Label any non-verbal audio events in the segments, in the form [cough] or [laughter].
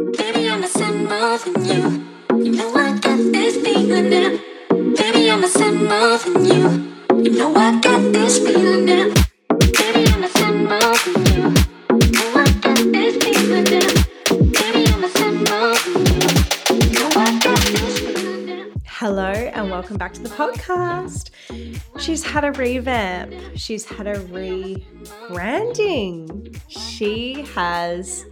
Baby, I'm than you. Know I got this feeling now. Baby, I'm than you. Know I got this feeling now. Baby, I'm than you. Know I got this feeling now. Baby, I'm now. Hello and welcome back to the podcast. She's had a revamp. She's had a rebranding. She has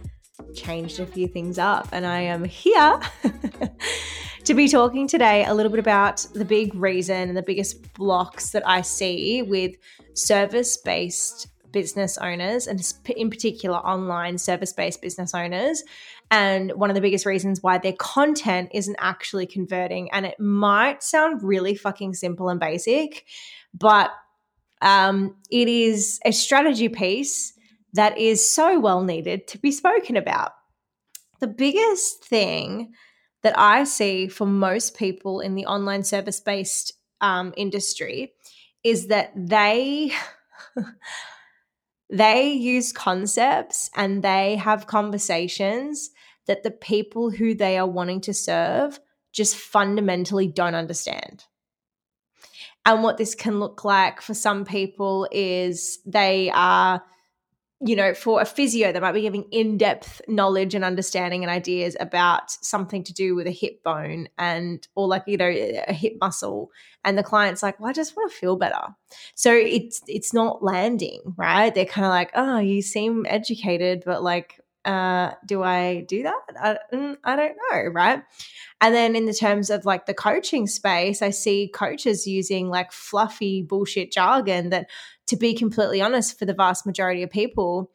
changed a few things up, and I am here [laughs] to be talking today a little bit about the big reason and the biggest blocks that I see with service based business owners, and in particular, online service based business owners. And one of the biggest reasons why their content isn't actually converting. And it might sound really fucking simple and basic, but um, it is a strategy piece that is so well needed to be spoken about. The biggest thing that I see for most people in the online service based um, industry is that they. [laughs] they use concepts and they have conversations that the people who they are wanting to serve just fundamentally don't understand. And what this can look like for some people is they are, you know, for a physio, they might be giving in depth knowledge and understanding and ideas about something to do with a hip bone and, or like, you know, a hip muscle. And the client's like, well, I just want to feel better. So it's, it's not landing, right? They're kind of like, oh, you seem educated, but like, uh, do I do that? I, mm, I don't know, right? And then in the terms of like the coaching space, I see coaches using like fluffy bullshit jargon that, to be completely honest, for the vast majority of people,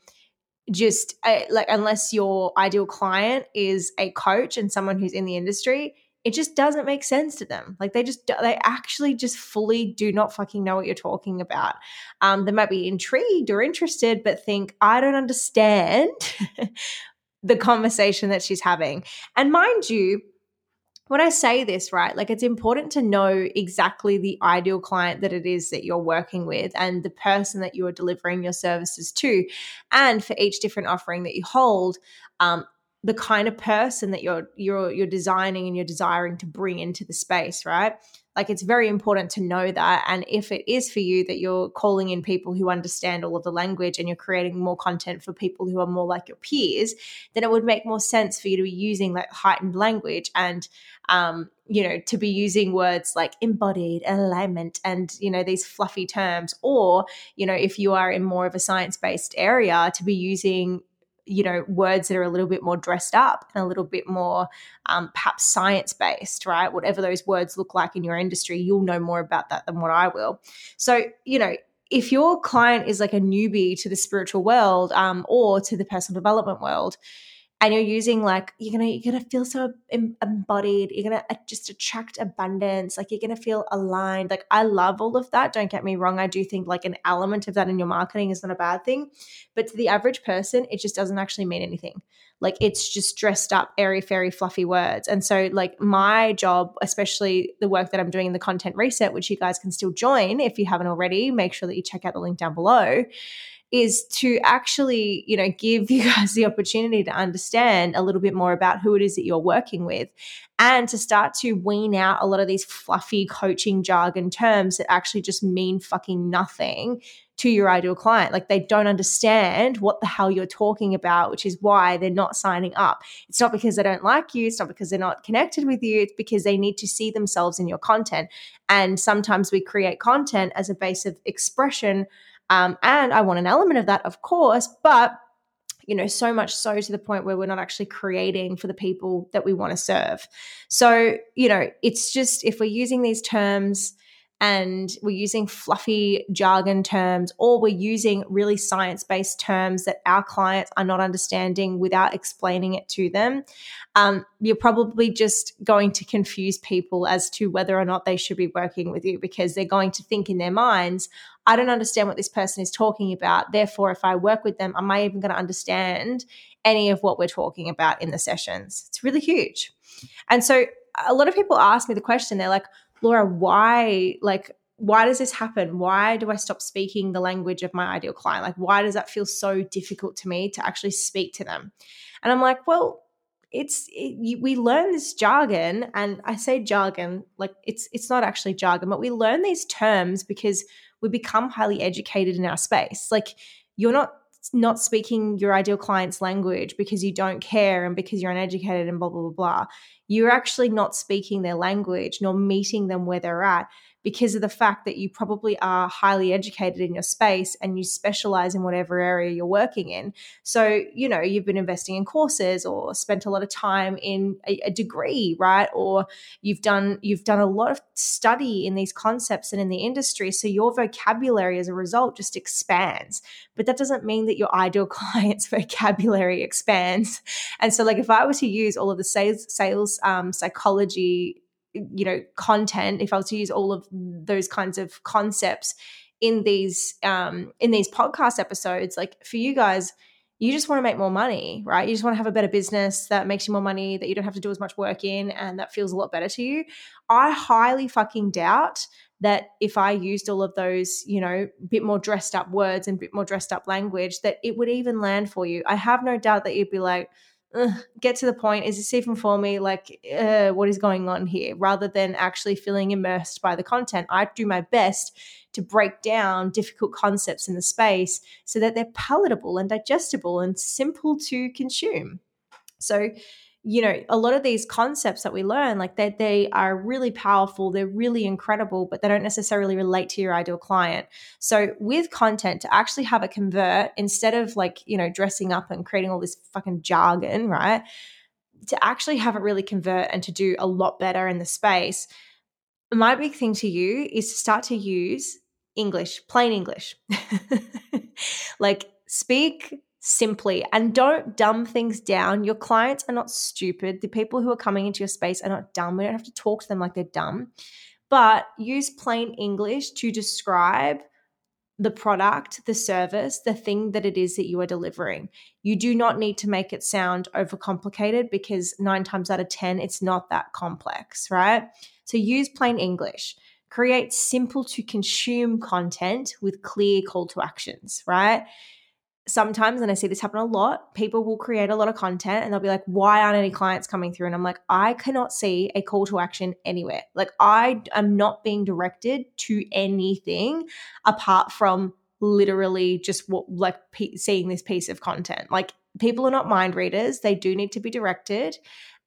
just uh, like unless your ideal client is a coach and someone who's in the industry, it just doesn't make sense to them. Like they just they actually just fully do not fucking know what you're talking about. Um, they might be intrigued or interested, but think I don't understand [laughs] the conversation that she's having. And mind you, when I say this, right, like it's important to know exactly the ideal client that it is that you're working with and the person that you are delivering your services to. And for each different offering that you hold, um, the kind of person that you're you're you're designing and you're desiring to bring into the space right like it's very important to know that and if it is for you that you're calling in people who understand all of the language and you're creating more content for people who are more like your peers then it would make more sense for you to be using like heightened language and um you know to be using words like embodied alignment and you know these fluffy terms. Or you know if you are in more of a science based area to be using you know words that are a little bit more dressed up and a little bit more um, perhaps science based right? Whatever those words look like in your industry you'll know more about that than what i will. So you know if your client is like a newbie to the spiritual world um, or to the personal development world and you're using like you're gonna you're gonna feel so embodied you're gonna uh, just attract abundance like you're gonna feel aligned like i love all of that don't get me wrong i do think like an element of that in your marketing is not a bad thing but to the average person it just doesn't actually mean anything like it's just dressed up airy fairy fluffy words and so like my job especially the work that i'm doing in the content reset which you guys can still join if you haven't already make sure that you check out the link down below is to actually, you know, give [laughs] you guys the opportunity to understand a little bit more about who it is that you're working with and to start to wean out a lot of these fluffy coaching jargon terms that actually just mean fucking nothing to your ideal client. Like they don't understand what the hell you're talking about, which is why they're not signing up. It's not because they don't like you, it's not because they're not connected with you, it's because they need to see themselves in your content. And sometimes we create content as a base of expression um, and I want an element of that, of course, but you know, so much so to the point where we're not actually creating for the people that we want to serve. So, you know, it's just if we're using these terms and we're using fluffy jargon terms or we're using really science based terms that our clients are not understanding without explaining it to them, um, you're probably just going to confuse people as to whether or not they should be working with you because they're going to think in their minds, I don't understand what this person is talking about. Therefore, if I work with them, am I even going to understand any of what we're talking about in the sessions? It's really huge. And so a lot of people ask me the question, they're like, Laura, why, like, why does this happen? Why do I stop speaking the language of my ideal client? Like, why does that feel so difficult to me to actually speak to them? And I'm like, well, it's it, you, we learn this jargon and i say jargon like it's it's not actually jargon but we learn these terms because we become highly educated in our space like you're not not speaking your ideal client's language because you don't care and because you're uneducated and blah blah blah blah. You're actually not speaking their language nor meeting them where they're at because of the fact that you probably are highly educated in your space and you specialize in whatever area you're working in. So, you know, you've been investing in courses or spent a lot of time in a, a degree, right? Or you've done you've done a lot of study in these concepts and in the industry. So your vocabulary as a result just expands. But that doesn't mean that your ideal [laughs] client's vocabulary expands. And so like if I were to use all of the sales sales um, psychology you know content if i was to use all of those kinds of concepts in these um in these podcast episodes like for you guys you just want to make more money right you just want to have a better business that makes you more money that you don't have to do as much work in and that feels a lot better to you i highly fucking doubt that if I used all of those, you know, bit more dressed up words and bit more dressed up language, that it would even land for you. I have no doubt that you'd be like, get to the point. Is this even for me? Like, uh, what is going on here? Rather than actually feeling immersed by the content, I do my best to break down difficult concepts in the space so that they're palatable and digestible and simple to consume. So, you know a lot of these concepts that we learn like they, they are really powerful they're really incredible but they don't necessarily relate to your ideal client. So with content to actually have it convert instead of like you know dressing up and creating all this fucking jargon right to actually have it really convert and to do a lot better in the space my big thing to you is to start to use english plain english. [laughs] Like speak simply and don't dumb things down. Your clients are not stupid. The people who are coming into your space are not dumb. We don't have to talk to them like they're dumb. But use plain English to describe the product, the service, the thing that it is that you are delivering. You do not need to make it sound overcomplicated because nine times out of 10, it's not that complex, right? So use plain English. Create simple to consume content with clear call to actions, right? Sometimes, and I see this happen a lot, people will create a lot of content and they'll be like, why aren't any clients coming through? And I'm like, I cannot see a call to action anywhere. Like, I am not being directed to anything apart from literally just what, like, seeing this piece of content. Like, people are not mind readers, they do need to be directed.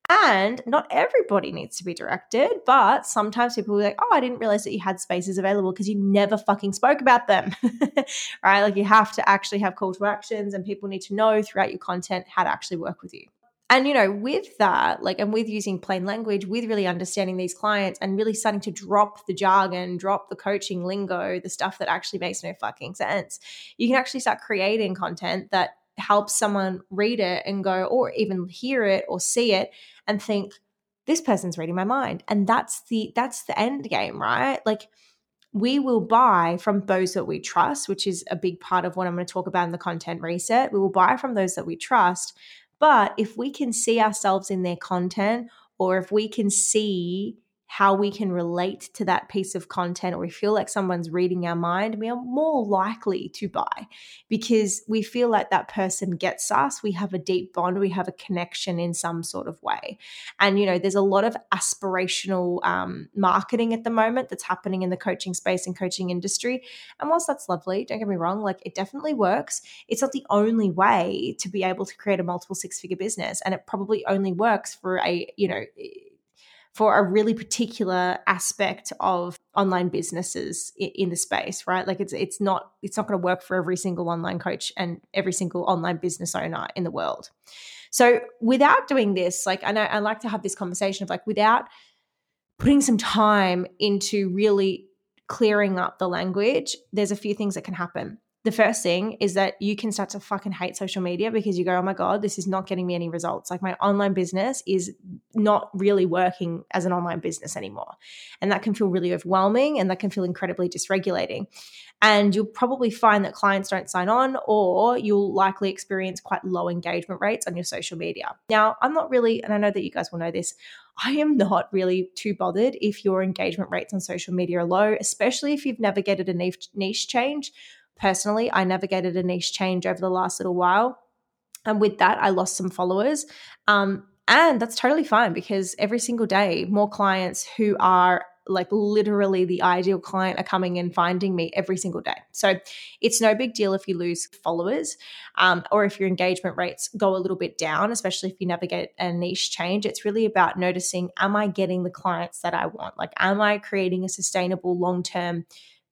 And not everybody needs to be directed, but sometimes people will be like, oh, I didn't realize that you had spaces available because you never fucking spoke about them. [laughs] right? Like you have to actually have call to actions and people need to know throughout your content how to actually work with you. And you know, with that, like, and with using plain language, with really understanding these clients and really starting to drop the jargon, drop the coaching lingo, the stuff that actually makes no fucking sense, you can actually start creating content that helps someone read it and go, or even hear it or see it and think this person's reading my mind. And that's the that's the end game right? Like we will buy from those that we trust which is a big part of what i'm going to talk about in the content reset. We will buy from those that we trust. But if we can see ourselves in their content or if we can see how we can relate to that piece of content or we feel like someone's reading our mind, we are more likely to buy because we feel like that person gets us. We have a deep bond, we have a connection in some sort of way. And, you know, there's a lot of aspirational um, marketing at the moment that's happening in the coaching space and coaching industry. And whilst that's lovely, don't get me wrong, like it definitely works, it's not the only way to be able to create a multiple six figure business. And it probably only works for a, you know, for a really particular aspect of online businesses in the space right? Like it's it's not it's not going to work for every single online coach and every single online business owner in the world. So without doing this like i know i like to have this conversation of like without putting some time into really clearing up the language there's a few things that can happen the first thing is that you can start to fucking hate social media because you go, oh my God, this is not getting me any results. Like my online business is not really working as an online business anymore. And that can feel really overwhelming and that can feel incredibly dysregulating. And you'll probably find that clients don't sign on, or you'll likely experience quite low engagement rates on your social media. Now, I'm not really, and I know that you guys will know this, I am not really too bothered if your engagement rates on social media are low, especially if you've navigated a niche, change personally, I navigated a niche change over the last little while. And with that, I lost some followers. Um, and that's totally fine because every single day, more clients who are like literally the ideal client are coming and finding me every single day. So it's no big deal if you lose followers um, or if your engagement rates go a little bit down, especially if you navigate a niche change. It's really about noticing am I getting the clients that I want? Like, am I creating a sustainable long term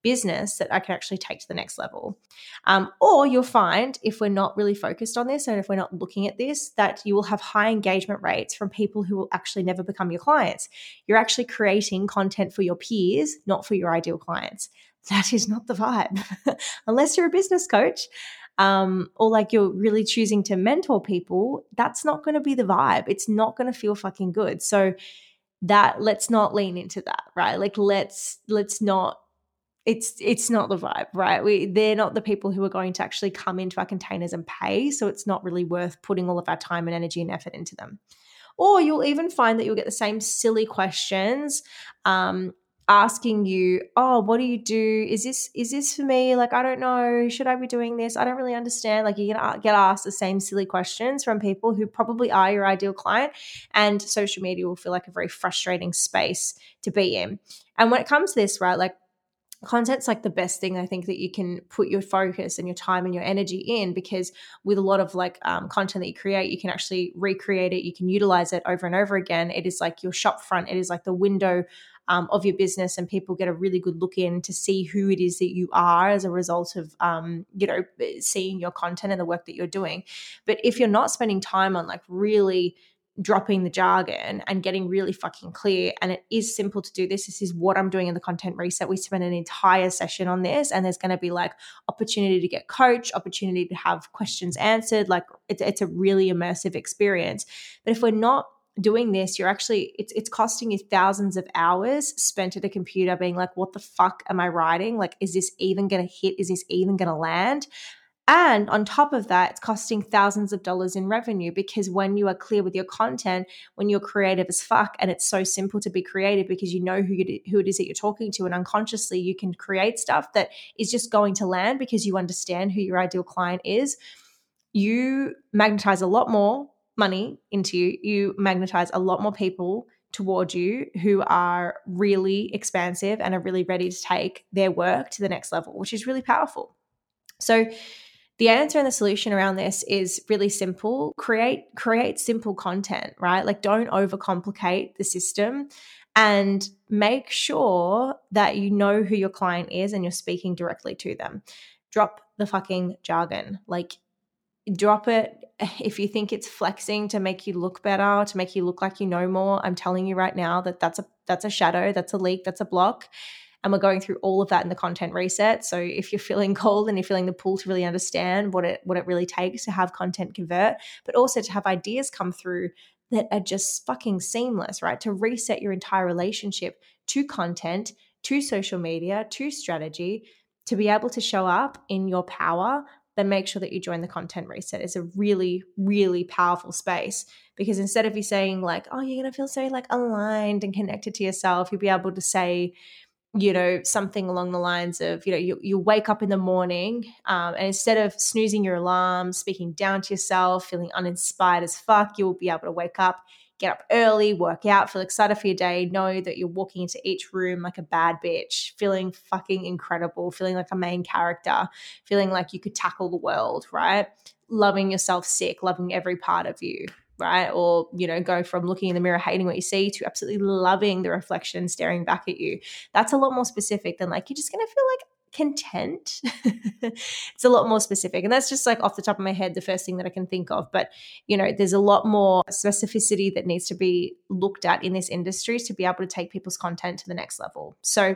business that I can actually take to the next level. Um, or you'll find if we're not really focused on this and if we're not looking at this, that you will have high engagement rates from people who will actually never become your clients. You're actually creating content for your peers, not for your ideal clients. [laughs] That is not the vibe, [laughs] unless you're a business coach. Um, or like you're really choosing to mentor people, that's not going to be the vibe. It's not going to feel fucking good. So that let's not lean into that, right? Like let's let's not it's it's not the vibe, right? We they're not the people who are going to actually come into our containers and pay, so it's not really worth putting all of our time and energy and effort into them. Or you'll even find that you'll get the same silly questions um, asking you, "Oh, what do you do? Is this is this for me? Like, I don't know. Should I be doing this? I don't really understand." Like, you're gonna get asked the same silly questions from people who probably are your ideal client, and social media will feel like a very frustrating space to be in. And when it comes to this, right, like content's like the best thing i think that you can put your focus and your time and your energy in because with a lot of like um, content that you create you can actually recreate it you can utilize it over and over again. It is like your shop front. It is like the window um, of your business and people get a really good look in to see who it is that you are as a result of um, you know seeing your content and the work that you're doing. But if you're not spending time on like really dropping the jargon and getting really fucking clear. And it is simple to do this. This is what I'm doing in the content reset. We spend an entire session on this, and there's going to be like opportunity to get coached, opportunity to have questions answered. Like it's, it's a really immersive experience. But if we're not doing this you're actually it's it's costing you thousands of hours spent at a computer being like what the fuck am i writing like is this even going to hit is this even going to land and on top of that, it's costing thousands of dollars in revenue because when you are clear with your content, when you're creative as fuck, and it's so simple to be creative because you know who, you, who it is that you're talking to, and unconsciously you can create stuff that is just going to land because you understand who your ideal client is. You magnetize a lot more money into you, you magnetize a lot more people towards you who are really expansive and are really ready to take their work to the next level, which is really powerful. So, the answer and the solution around this is really simple. Create create simple content right? Like don't overcomplicate the system and make sure that you know who your client is and you're speaking directly to them. Drop the fucking jargon. Like drop it. [laughs] If you think it's flexing to make you look better to make you look like you know more i'm telling you right now that that's a that's a shadow that's a leak that's a block and we're going through all of that in the content reset. So if you're feeling cold and you're feeling the pull to really understand what it what it really takes to have content convert, but also to have ideas come through that are just fucking seamless, right? To reset your entire relationship to content, to social media, to strategy, to be able to show up in your power, then make sure that you join the content reset. It's a really, really powerful space because instead of you saying like, oh, you're gonna feel so like aligned and connected to yourself, you'll be able to say, you know, something along the lines of, you know, you, you wake up in the morning um, and instead of snoozing your alarm, speaking down to yourself, feeling uninspired as fuck, you'll be able to wake up, get up early, work out, feel excited for your day, know that you're walking into each room like a bad bitch, feeling fucking incredible, feeling like a main character, feeling like you could tackle the world, right? Loving yourself sick, loving every part of you right? Or, you know, go from looking in the mirror, hating what you see to absolutely loving the reflection staring back at you. That's a lot more specific than like, you're just going to feel like content. [laughs] it's a lot more specific. And that's just like off the top of my head, the first thing that I can think of. But, you know, there's a lot more specificity that needs to be looked at in this industry to be able to take people's content to the next level. So,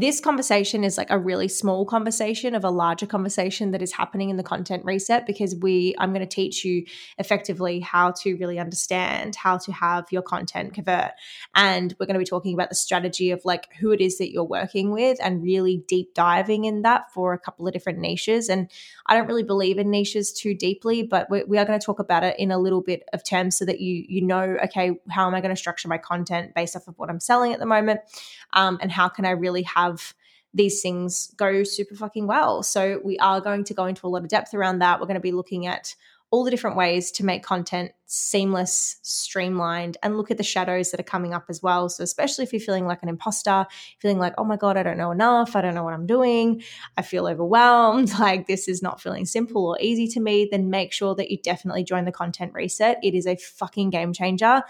this conversation is like a really small conversation of a larger conversation that is happening in the content reset because we I'm going to teach you effectively how to really understand how to have your content convert. And we're going to be talking about the strategy of like who it is that you're working with and really deep diving in that for a couple of different niches. And I don't really believe in niches too deeply, but we, we are going to talk about it in a little bit of terms so that you you know okay how am I going to structure my content based off of what I'm selling at the moment, um, and how can I really have have these things go super fucking well. So we are going to go into a lot of depth around that. We're going to be looking at all the different ways to make content seamless, streamlined, and look at the shadows that are coming up as well. So, especially if you're feeling like an imposter, feeling like, oh my God, I don't know enough, I don't know what I'm doing, I feel overwhelmed, [laughs] like this is not feeling simple or easy to me, then make sure that you definitely join the content reset. It is a fucking game changer.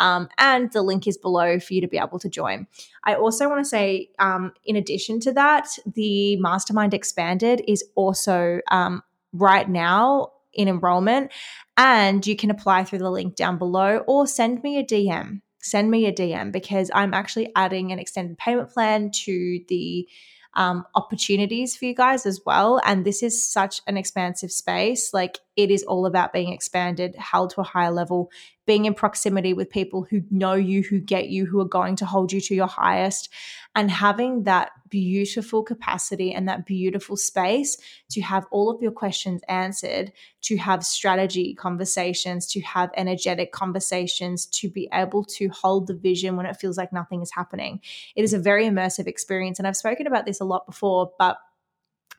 Um, and the link is below for you to be able to join. I also want to say, um, in addition to that, the Mastermind Expanded is also um, right now in enrollment. And you can apply through the link down below or send me a DM. Send me a DM because I'm actually adding an extended payment plan to the um, opportunities for you guys as well. And this is such an expansive space. Like it is all about being expanded, held to a higher level, being in proximity with people who know you, who get you, who are going to hold you to your highest, and having that beautiful capacity and that beautiful space to have all of your questions answered, to have strategy conversations, to have energetic conversations, to be able to hold the vision when it feels like nothing is happening. It is a very immersive experience. And I've spoken about this a lot before, but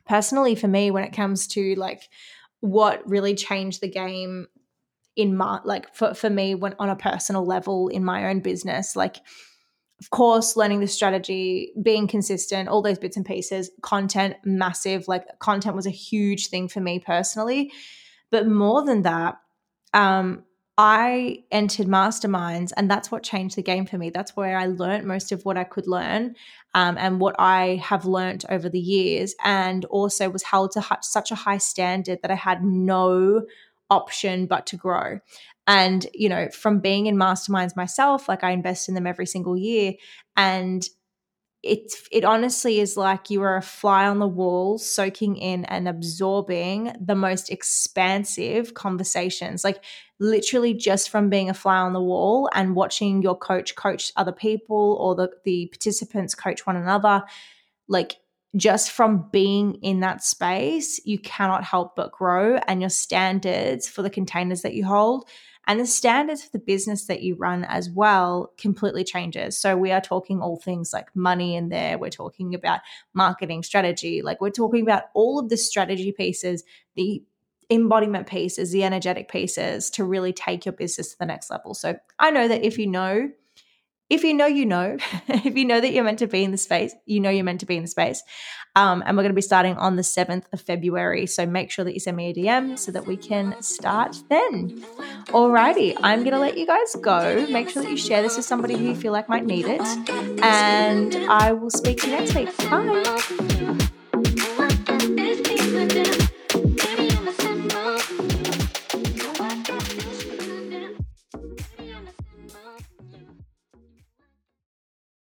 personally for me, when it comes to like, what really changed the game in my like for, for me when on a personal level in my own business like of course learning the strategy being consistent all those bits and pieces content massive like content was a huge thing for me personally but more than that um I entered masterminds, and that's what changed the game for me. That's where I learned most of what I could learn um, and what I have learned over the years, and also was held to such a high standard that I had no option but to grow. And, you know, from being in masterminds myself, like I invest in them every single year. And it's it honestly is like you are a fly on the wall soaking in and absorbing the most expansive conversations like literally just from being a fly on the wall and watching your coach coach other people or the, the participants coach one another like just from being in that space, you cannot help but grow, and your standards for the containers that you hold and the standards for the business that you run as well completely changes. So we are talking all things like money in there. We're talking about marketing strategy. Like we're talking about all of the strategy pieces, the embodiment pieces, the energetic pieces to really take your business to the next level. So I know that if you know if you know, you know. [laughs] if you know that you're meant to be in the space, you know you're meant to be in the space. Um, and we're going to be starting on the 7th of February. So make sure that you send me a DM so that we can start then. Alrighty, I'm going to let you guys go. Make sure that you share this with somebody who you feel like might need it. And I will speak to you next week. Bye.